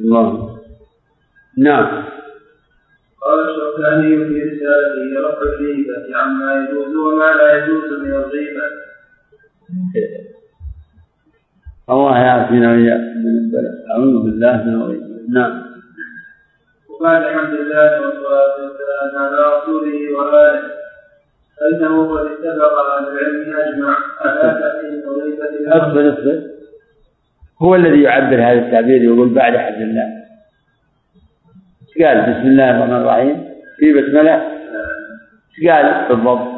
الله. نعم. قال الشوكاني في رسالته رفع الغيبة عما يجوز وما لا يجوز من الغيبة. الله يعافينا وإياكم من البلاء. أعوذ بالله من الغيبة. نعم. وبعد حمد الله والصلاة والسلام على رسوله وآله. فإنه قد اتفق أهل العلم أجمع على تحريم غيبة اصبر اصبر هو الذي يعبر هذا التعبير يقول بعد حمد الله. قال؟ بسم الله الرحمن الرحيم. في بسملة إيش قال بالضبط؟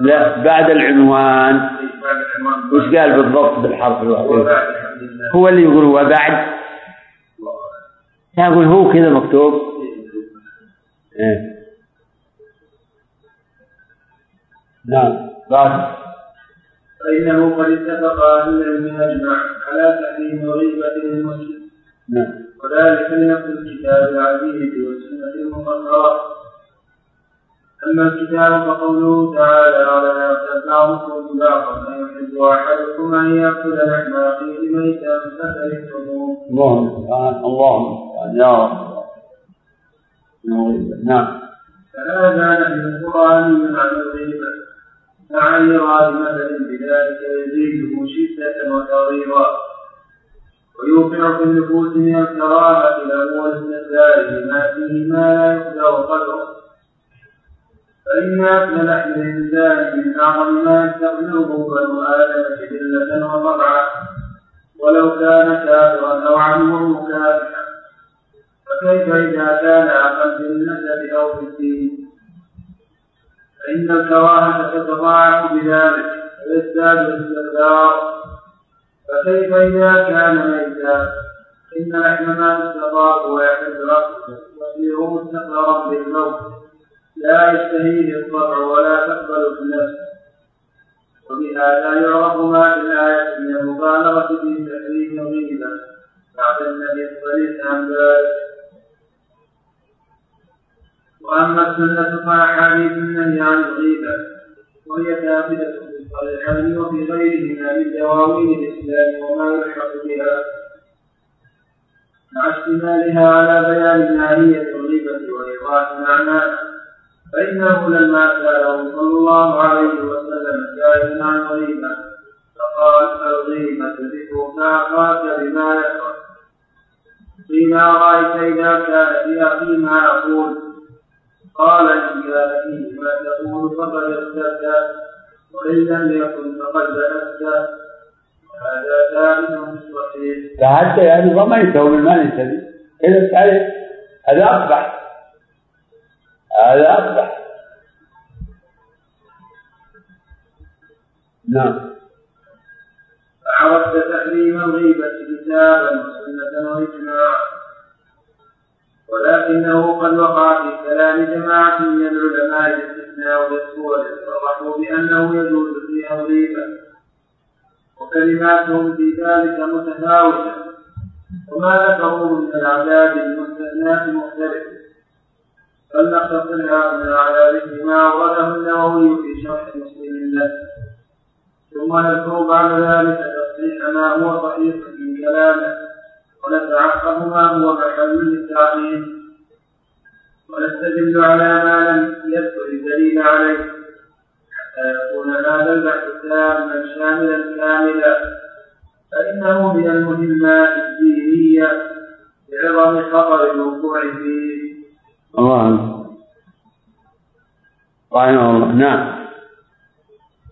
لا بعد العنوان. وش قال بالضبط بالحرف الواحد هو اللي يقول وبعد يقول هو كذا مكتوب. إيه. نعم. بعد فإنه قد اتفق أهل العلم أجمع على تحريم غيبة المسلم نعم. وذلك لنفس الكتاب العزيز والسنة المطهرة. أما الكتاب فقوله تعالى ولا يغتب بعضكم بعضا أيحب أحدكم أن يأكل لحم أخيه ميتا فكرهتموه اللهم المستعان. اللهم المستعان. يا رب. نعم. فهذا نهي قرآني عن الغيبة. مع إيراد بذلك يزيده شدة وتغييرا. ويوقع في النفوس من الكراهة له والاستهزاء بما فيه ما لا يقدر قدره. فإن أكل لحم الإنسان من أعظم ما يستقبله بنو آدم جبلة وطبعا. ولو كان كافرا أو عدوا مكافحا. فكيف إذا كان أقل في النسب أو في الدين؟ فإن الكراهة تتضاعف بذلك ويزداد الاستقرار فكيف إذا كان ميتا؟ إن لحم ما استطاع ويحل رأسه يصير مستقرا بالموت. لا يشتهيه الطبع ولا تقبل النفس. وبهذا يعرف ما في الآية من المبالغة في تحريم الغيبة. بعد النبي الصريح عن ذلك. وأما السنة فاحاديث النهي عن الغيبة وهي ثابتة في الصحيحين وفي غيرهما من دواوين الإسلام وما يلحق بها. مع اشتمالها على بيان ماهيه الغيبة وإيضاح معناها فانه لما سأله صلى الله عليه وسلم سائلا عن الغيبه فقال الغيبة ذكرك اخاك بما يكره قيل ارايت إذا كان في أخي ما أقول قال إن كان فيه ما تقول فقد ارتد وإن لم يكن فقد بلغت وهذا ثابت صحيح. فحتى يعني ضمنته من ما كذبت عليه هذا أقبح هذا أقبح نعم. فعرفت تحريم الغيبة كتابا وسنة وإجماعا ولكنه قد وقع في كلام جماعة من العلماء الاستثناء والسور صرحوا بأنه يجوز فيها الغيبة وكلماتهم في ذلك متفاوتة. وما ذكروه من العذاب المستثناة مختلف. فلنقتصر على ذكر ما أورده النووي في شرح مسلم له. ثم نذكر بعد ذلك تصحيح ما هو صحيح من كلامه. ونتعقب ما هو محل للتعظيم ونستدل على ما لم يذكر الدليل عليه. حتى يكون هذا البحث تاما شاملا كاملا فإنه من المهمات الدينية بعظم خطر الوقوع فيه. الله رحمه الله. نعم.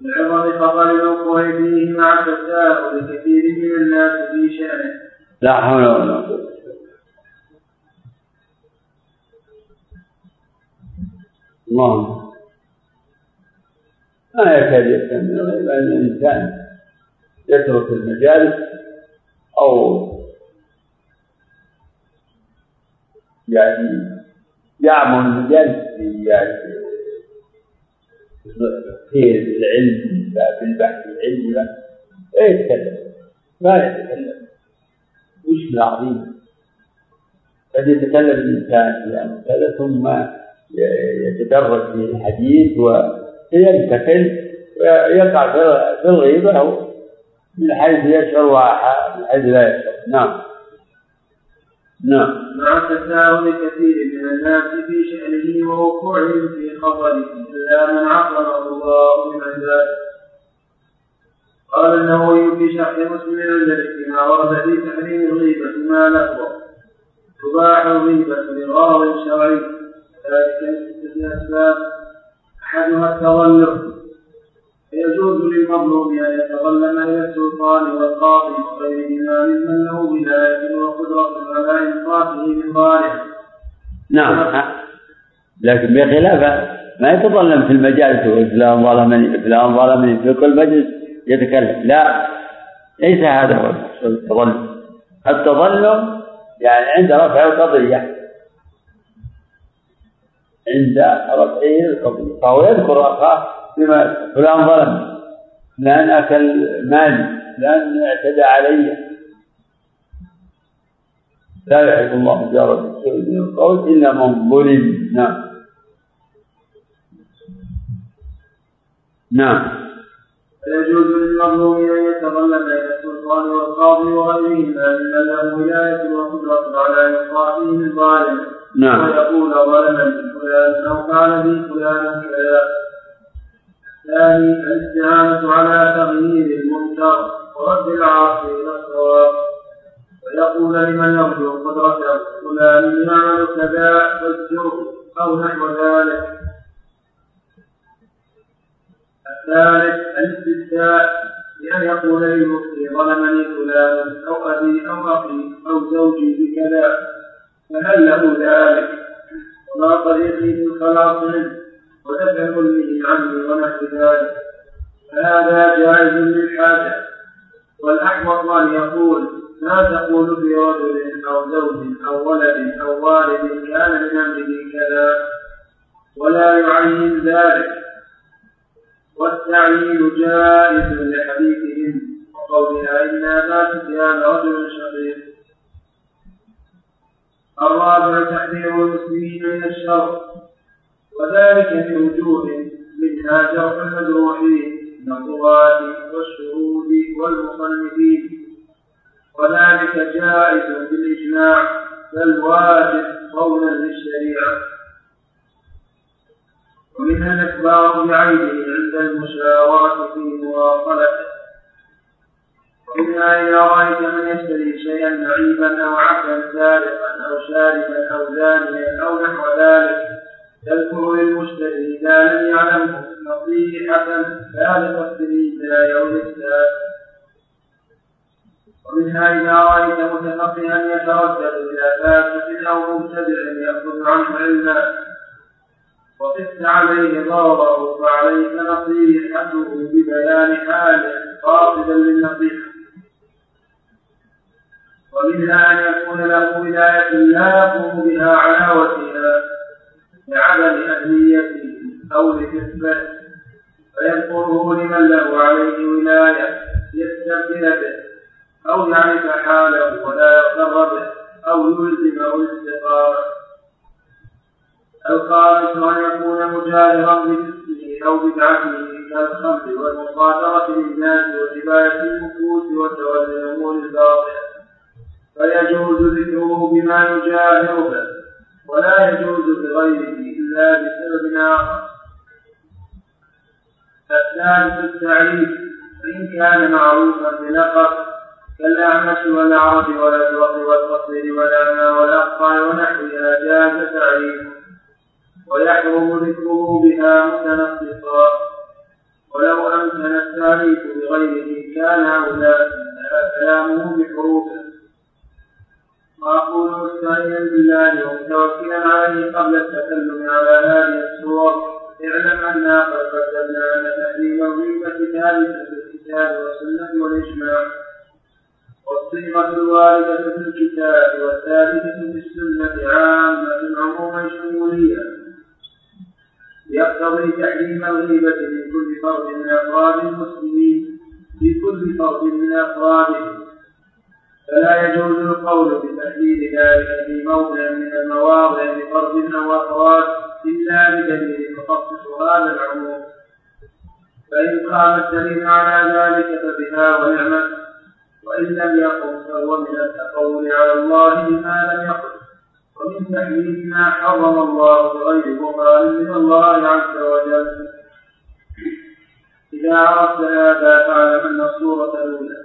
بعظم خطر الوقوع فيه مع تساهل كثير من الناس في شأنه. لا حول ولا قوة. الله. ما يكاد يهتم أن الإنسان يترك المجالس أو يعني يعمل المجالس يعني خير العلم بالبحث العلمي لا. يتكلم؟ ما يتكلم. مشكلة عظيمة قد يتكلم الإنسان في أمر كذا ثم يتدرج في الحديث وينتقل ويقع في الغيبة من حيث يشعر ومن حيث لا يشعر. نعم. نعم. مع تساهل كثير من الناس في شأنه ووقوعهم في خطره إلا من عصمه الله من عباده قال النووي في شرح مسلم عند ما ورد في تحريم الغيبة ما لفظ تباح الغيبة لغرض شرعي. ذلك لستة أسباب أحدها التظلم فيجوز للمظلوم أن يتظلم إلى السلطان والقاضي وغيرهما ممن له ولاية وقدرة على إنصافه من ظالم. نعم. لكن بخلاف ما يتظلم في المجالس فلان ظلمني فلان ظلمني في كل مجلس. يتكلم. لا ليس هذا هو التظلم. التظلم يعني عند رفع القضية. عند رفعه القضية. فهو يذكر أخاه بما فلان ظلم فلان أكل مالي فلان اعتدى علي. لا يحب الله جار بالسوء من القول إلا من ظلم. نعم. نعم. فيجوز للمظلوم أن يتظلم بين السلطان والقاضي وغيرهما ممن له ولاية وقدرة على إصلاحه من ظالم نعم. ويقول ظلمني فلان أو قال لي فلان كذا. الثاني الاستعانة على تغيير المنكر ورد العاصي إلى الصواب. ويقول لمن يرجو قدرته فلان يعمل كذا فاذكره أو نحو ذلك. الثالث الاستفتاء بأن يقول للمفتي ظلمني فلان أو أبي أو أخي أو زوجي بكذا فهل له ذلك؟ وما طريقي في الخلاص منه ودفع ظلمه عني ونحو ذلك. فهذا جائز للحاجة والأحوط أن يقول ما تقول في رجل أو زوج أو ولد أو والد كان من أمره كذا ولا يعين ذلك. والتعيين جائز لحديثهم وقولها إنا ما سفيان رجل شقيق. الرابع تحذير المسلمين من الشر وذلك في وجوه منها جرح المجروحين من الطغاة والشهود والمصنفين. وذلك جائز بالإجماع بل واجب قولا للشريعة. ومنها الإخبار بعينه عند المشاورة في مواصلته ومنها إذا رأيت من يشتري شيئا نعيبا أو عبدا سارقا أو شاربا أو زانيا أو نحو ذلك تذكر للمشتري إذا لم يعلمه نصيحة لقصد الإيذاء أو الإفساد ومنها إذا رأيت متفقها يتردد إلى فاسق أو مبتدع يأخذ عنه علما. وقست عليه ضرره فعليك نصيحته ببيان حاله قاصدا للنصيحة. ومنها أن يكون له ولاية لا يقوم بها على وجهها لعدم أهليته أو لكسبه فيذكره لمن له عليه ولاية يستبدل به أو يعرف حاله ولا يغتر به أو يلزمه الاستقامة. الخامس أن يكون مجاهرا بفسقه أو بدعته كالخمر والمصادرة للناس وجباية النفوس وتولي الأمور الباطلة. فيجوز ذكره بما يجاهر به ولا يجوز بغيره إلا بسبب آخر. الثالث التعريف فإن كان معروفا بلقب كالأعمش والأعرج والأزرق والقصير والأعمى والأقطع ونحوها جاز تعريفه. ويحرم ذكره بها متنقصا ولو أمكن التعريف بغيره كان أولى كلامه بحروفه. وأقول مستعينا بالله ومتوكلا عليه قبل التكلم على هذه الصور. اعلم أنا قد قدمنا أن تحريم الغيبة ثابتة في الكتاب والسنة والإجماع. والصيغة الواردة في الكتاب والثابتة في السنة عامة عموما شمولية. يقتضي تحريم الغيبة من كل فرد من أفراد المسلمين في كل فرد من أفرادهم فلا يجوز القول بتحليل ذلك في موضع من المواضع لفرد أو أفراد إلا بدليل يخصص هذا العموم. فإن قام الدليل على ذلك فبها ونعمة وإن لم يقم فهو من التقول على الله بما لم يقل ومن تحليل ما حرم الله بغير برهان من الله عز وجل. إذا عرفت هذا فاعلم أن الصورة الأولى.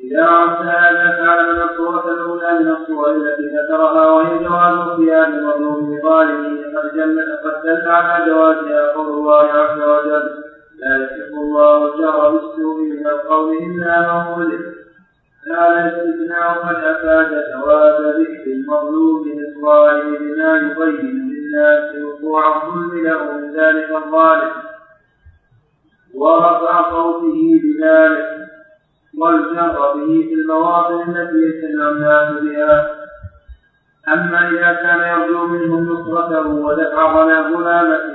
إذا عرفت هذا فاعلم أن الصورة الأولى من الصور التي ذكرها وهي جواز قيام المظلوم بظالمه قد جل قد دل على جوازها قول الله عز وجل لا يحب الله الجهر بالسوء من القول إلا من ظلم. هذا الاستثناء قد أفاد جواز ذكر المظلوم للظالم بما يبين للناس وقوع الظلم له من ذلك الظالم. ورفع صوته بذلك والجهر به في المواطن التي يجتمع الناس بها. أما إذا كان يرجو منهم نصرته ودفع غلامته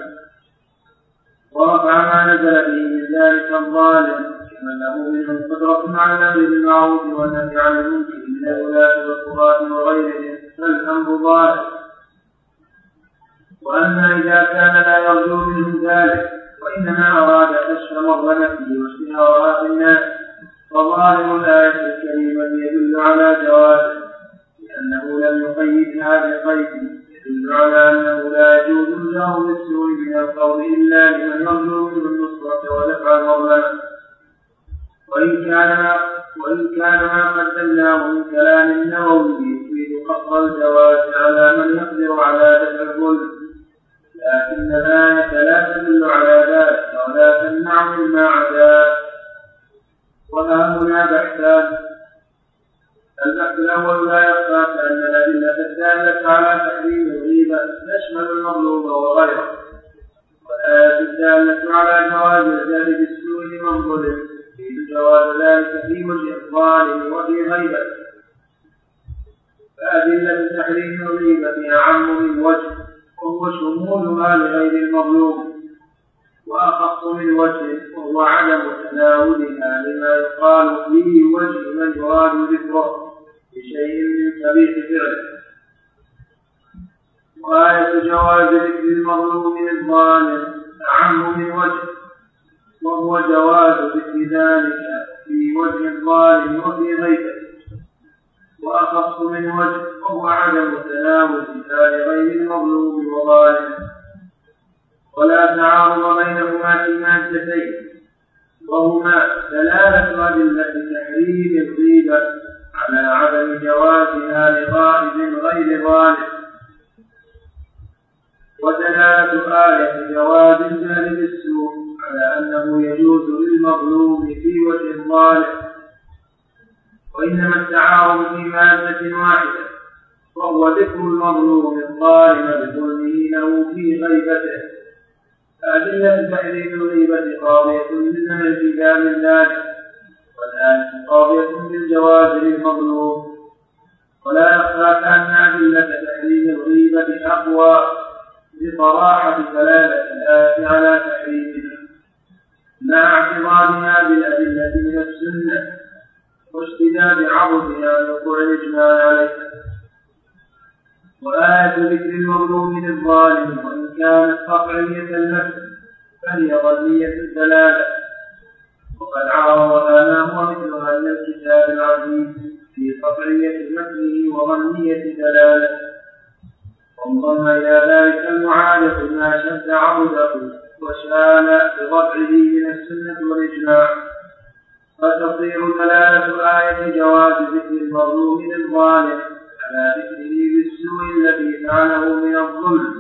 ورفع ما نزل به من ذلك الظالم له منهم قدرة على بالمعروف والنهي عن المنكر من الولاة والقضاة وغيرهم فالأمر ظاهر وأما إذا كان لا يرجو منهم ذلك وإنما أراد كشف مظلمته واشتهارها في الناس فظاهر الآية الكريمة يدل على جوازه لأنه لم يقيدها بقيد يدل على أنه لا يجوز الجهر بالسوء من القول إلا لمن يرجو منه النصرة ودفع المظلمة وإن كان وإن كان ما قدمناه من كلام النووي يفيد قصر الجواز على من يقدر على دفع الظلم. لكن الآية لا تدل على ذلك ولا تمنع مما عداه وها هنا بحثان. البحث الأول لا يخفى أن الأدلة الدالة على تحريم الغيبة تشمل المظلوم وغيره. والآية الدالة على جواز الجهل بالسوء لمن ظلم جواز ذلك في الظالم وفي غيبته فأدلة تحريم الغيبة أعم من وجه وهو شمولها لغير المظلوم. وأخص من وجه وهو عدم تناولها لما يقال فيه وجه من يراد ذكره بشيء من قبيح فعله. وآية جواز ذكر أدلة تحريم الغيبة قاضية من الكتاب ذلك والآن قاضية بالجواز للمظلوم. ولا يخفى أن أدلة تحريم الغيبة أقوى بصراحة دلالة الآية على تحريمها. مع اعتراضها بالأدلة من السنة واشتداد عرضها لوقوع الإجماع عليها. وآية ذكر المظلوم للظالم وإن كانت قطعية النفس فهي ظنية الدلالة. وقد عرضها ما هو مثلها من الكتاب العزيز في قطعية نفسه وظنية دلالته وانضم إلى ذلك المعارض ما شد عرضه وشال بوضعه من السنة والإجماع. فتصير دلالة آية جواز ذكر المظلوم للظالم على ذكره بالسوء الذي فعله من الظلم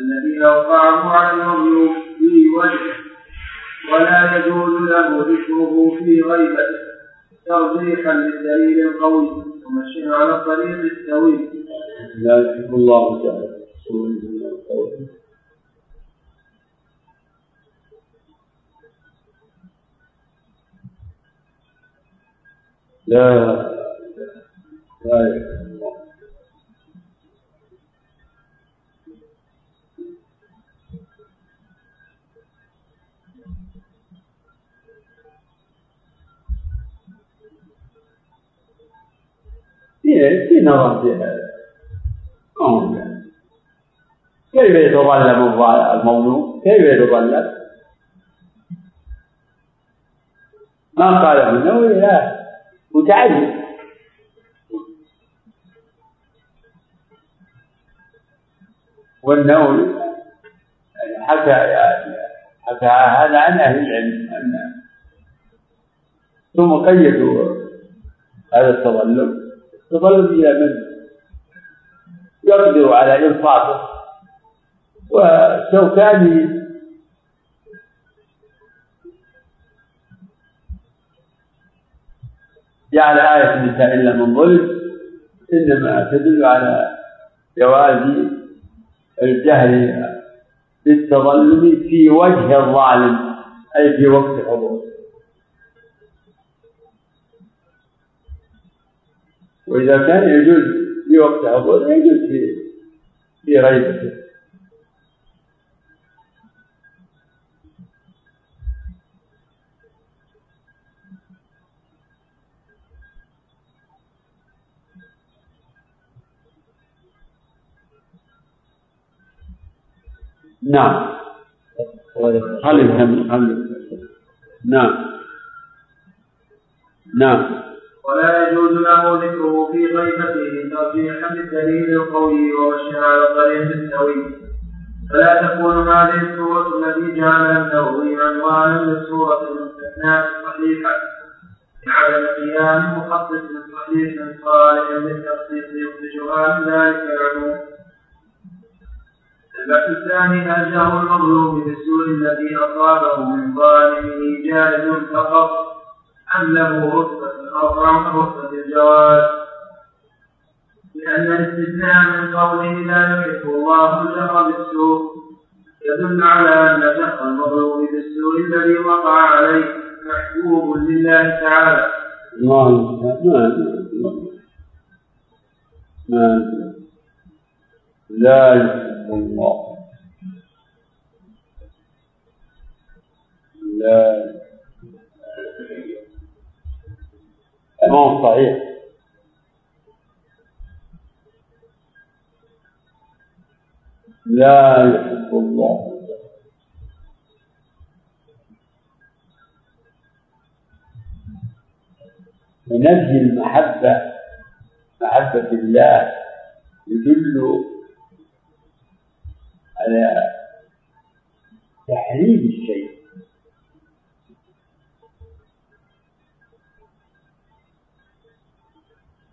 الذي أوقعه على المظلوم في وجهه ولا يجوز له ذكره في غيبته. ترجيحا للدليل القوي ومشيا على الطريق السوي. لا يحب الله تعالى لا لا في نظر في هذا. يعني. كيف يتظلم المظلوم؟ كيف يتظلم؟ ما قاله النووي لا. متعلم. والنووي حكى حكى هذا عن أهل العلم. ان ثم قيدوا هذا التظلم. التظلم إلى من يقدر على انصافه والشوكاني جعل آية النساء إلا من ظلم إنما تدل على جواز الجهل بالتظلم في وجه الظالم أي في وقت حضوره وإذا كان يجوز في وقت حضوره يجوز في في غيبته نعم. خلي نعم. نعم. ولا يجوز له ذكره في غيبته ترجيحا للدليل القوي ووشها على الطريق السوي فلا تكون هذه السورة التي جعلها النووي عنوانا للسورة المستثناة الصحيحة. لعدم قيام مخصص صحيح صالح للتخصيص يخرجها من ذلك العموم. البحث الثاني هل جهر المظلوم بالسوء الذي أصابه من ظالمه جائز فقط أم له رتبة أرفع من رتبة الجواز لأن الاستثناء من قوله لا يحب الله الجهر بالسوء يدل على أن جهر المظلوم بالسوء الذي وقع عليه محبوب لله تعالى. الله ما ما لا يحب الله لا تمام صحيح. لا يحب الله. ونفي المحبة محبة الله يدل على تحريم الشيء.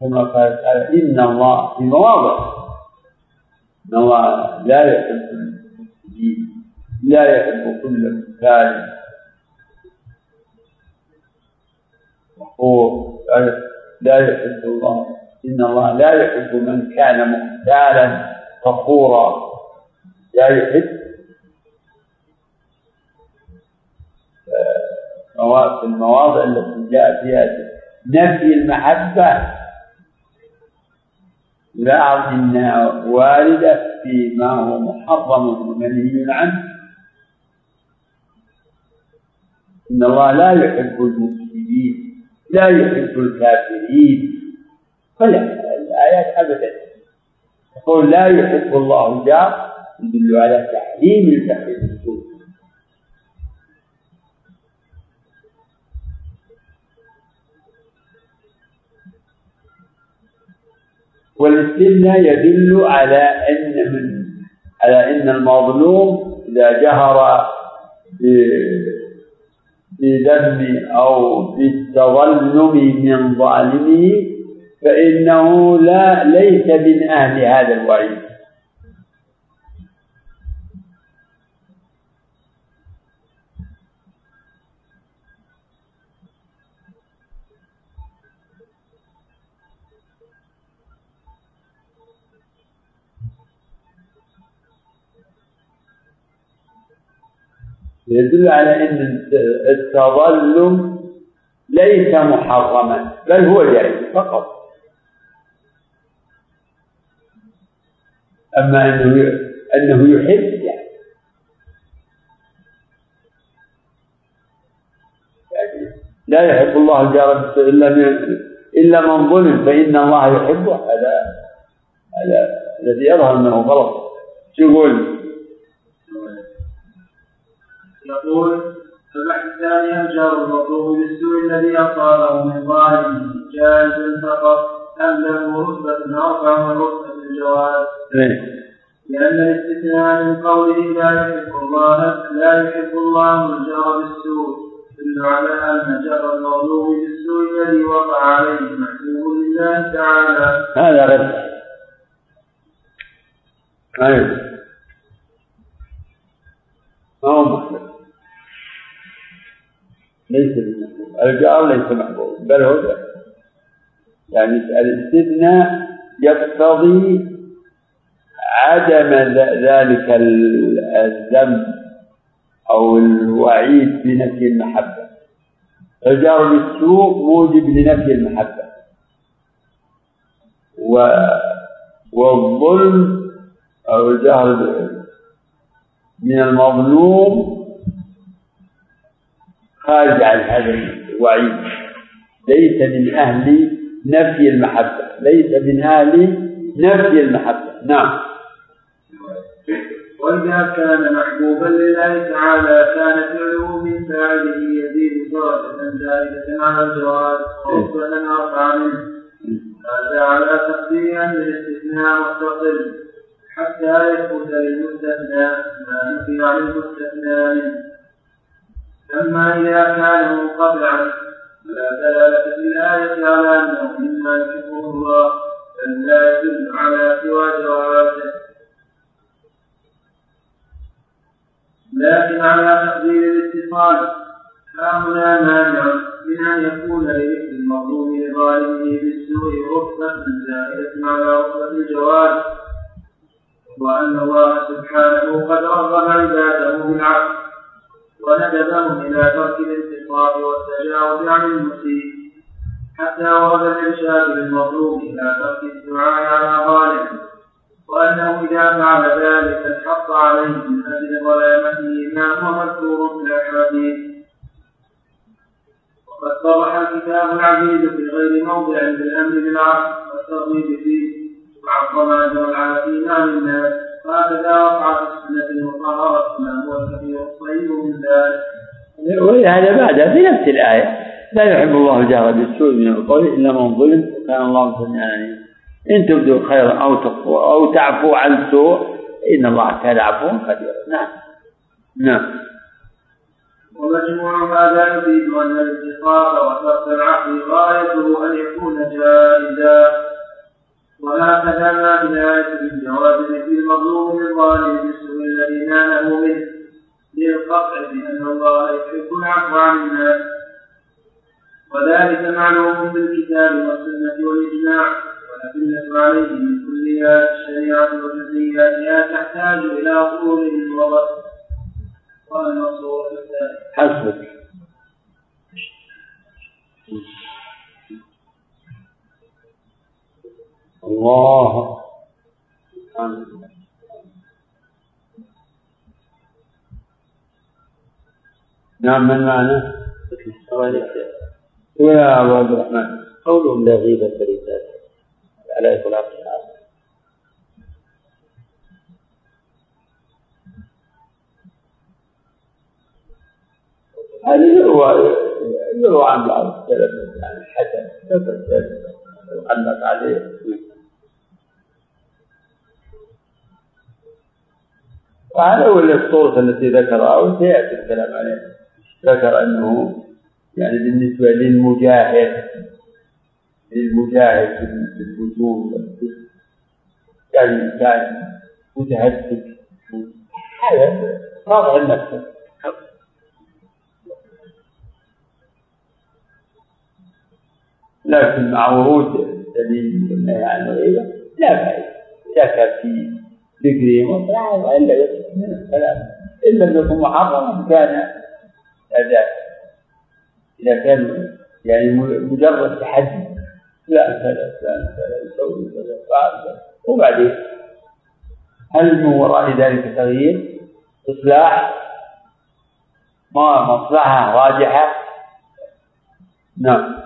كما قال إن الله في مواضع. إن الله لا يحب المفسدين لا يحب كل مكان مقهور لا يحب الله. إن الله لا يحب من كان مختالا فخورا. لا يحب. في المواضع التي جاء فيها نفي المحبة. لاحظ انها واردة فيما هو محرم ومنهي عنه. إن الله لا يحب المفسدين لا يحب الكافرين. فلا الآيات أبدا. يقول لا يحب الله الجار يدل على تحريم الفعل والاستثناء يدل على أن من على أن المظلوم إذا جهر بذم أو بالتظلم من ظالمه فإنه لا ليس من أهل هذا الوعيد. يدل على إن التظلم ليس محرما بل هو جائز فقط. أما أنه أنه يحب يعني لا يحب الله الجار إلا من إلا من ظلم فإن الله يحبه. هذا هذا الذي يظهر أنه غلط. شو يقول؟ يقول البحث الثاني الجار المطلوب بالسوء الذي أصابه من ظالمه جائز فقط أم له رتبة أرفع من رتبة الجواز؟ لأن الاستثناء من قوله لا يحب الله لا يحب الله الجار بالسوء يدل على أن جر المغلوب بالسوء الذي وقع عليه محبوب لله تعالى. هذا رد. أيوه. ما هو محبوب ليس الجار ليس محبوب بل هو يعني الاستثناء يقتضي عدم ذلك الذنب أو الوعيد بنفي المحبة. الجار بالسوء موجب لنفي المحبة. و والظلم أو الجهر من المظلوم خارج عن هذا الوعيد. ليس من أهل نفي المحبة. ليس من أهل نفي المحبة. نعم. وإذا كان محبوبا لله تعالى كان فعله من فاعله يزيد درجة زائدة على الجواز ورتبة أرفع منه. هذا على تقدير أن الاستثناء مستقل حتى يثبت للمستثنى ما نفي عن المستثنى منه. أما إذا كان منقطعا فلا دلالة في الآية على أنه مما يحبه الله بل لا يدل على سوى جوازه لكن على تقدير الاتصال هنا مانع من أن يكون لذكر المظلوم لظالمه بالسوء رتبة زائدة على رتبة الجواز وأن الله سبحانه قد رغب عباده بالعفو وندبهم إلى ترك الانتصاب والتجاوز عن المسيء. حتى ورد الإرشاد للمظلوم إلى ترك الدعاء على ظالم وأنه إذا فعل ذلك انحط عليه من أجل ظلامته ما هو مذكور في الأحاديث. وقد صرح الكتاب العزيز في غير موضع بالأمر بالعفو والترغيب فيه مع الضمان والعافين عن الناس. وهكذا وقع في السنة المطهرة ما هو الكثير الصحيح من ذلك. ولهذا بعدها في نفس الآية. لا يحب الله الجهر بالسوء من القول إلا من ظلم وكان الله سميعا عليما إن تبدوا خيرا أو تخفوا أو تعفو عن سوء إن الله كان عفوا قديرا. نعم. نعم. ومجموع هذا يفيد أن الاتفاق وترك العقل غايته أن يكون جائزا. وهكذا ما بنهاية الجواز في المظلوم الظالم بالسوء الذي ناله منه للقطع بأن الله يحب العفو عن الناس. وذلك معلوم بالكتاب والسنة والإجماع. والأدلة عليه من كليات الشريعة وجزئياتها تحتاج إلى أصول وضع والمصور حسبك. الله نعم من معنا؟ يا أبو عبد الرحمن قولهم لا غيبة للذات على إطلاق هذه يروى يروى عن بعض السلف يعني حسن علق عليه وهذا هو الصورة التي ذكرها وسيأتي الكلام عليه. ذكر أنه يعني بالنسبة للمجاهد للمجاهد في الوجود. يعني كان متهدد هذا واضح النفس. لكن مع ورود دليل النهي عن الغيبة لا فائدة إذا كان في مصلحة وإلا يصح من الكلام. إن لم يكن محرما كان أداء إذا كان يعني مجرد تحدي. فلان كذا فلان كذا يسوي كذا فعل وبعدين؟ هل من وراء ذلك تغيير؟ إصلاح؟ ما مصلحة راجحة؟ نعم.